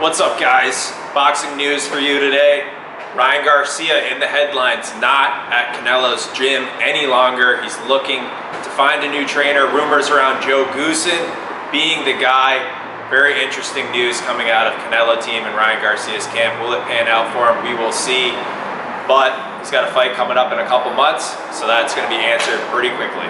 What's up, guys? Boxing news for you today. Ryan Garcia in the headlines, not at Canelo's gym any longer. He's looking to find a new trainer. Rumors around Joe Goossen being the guy. Very interesting news coming out of Canelo team and Ryan Garcia's camp. Will it pan out for him? We will see. But he's got a fight coming up in a couple months, so that's going to be answered pretty quickly.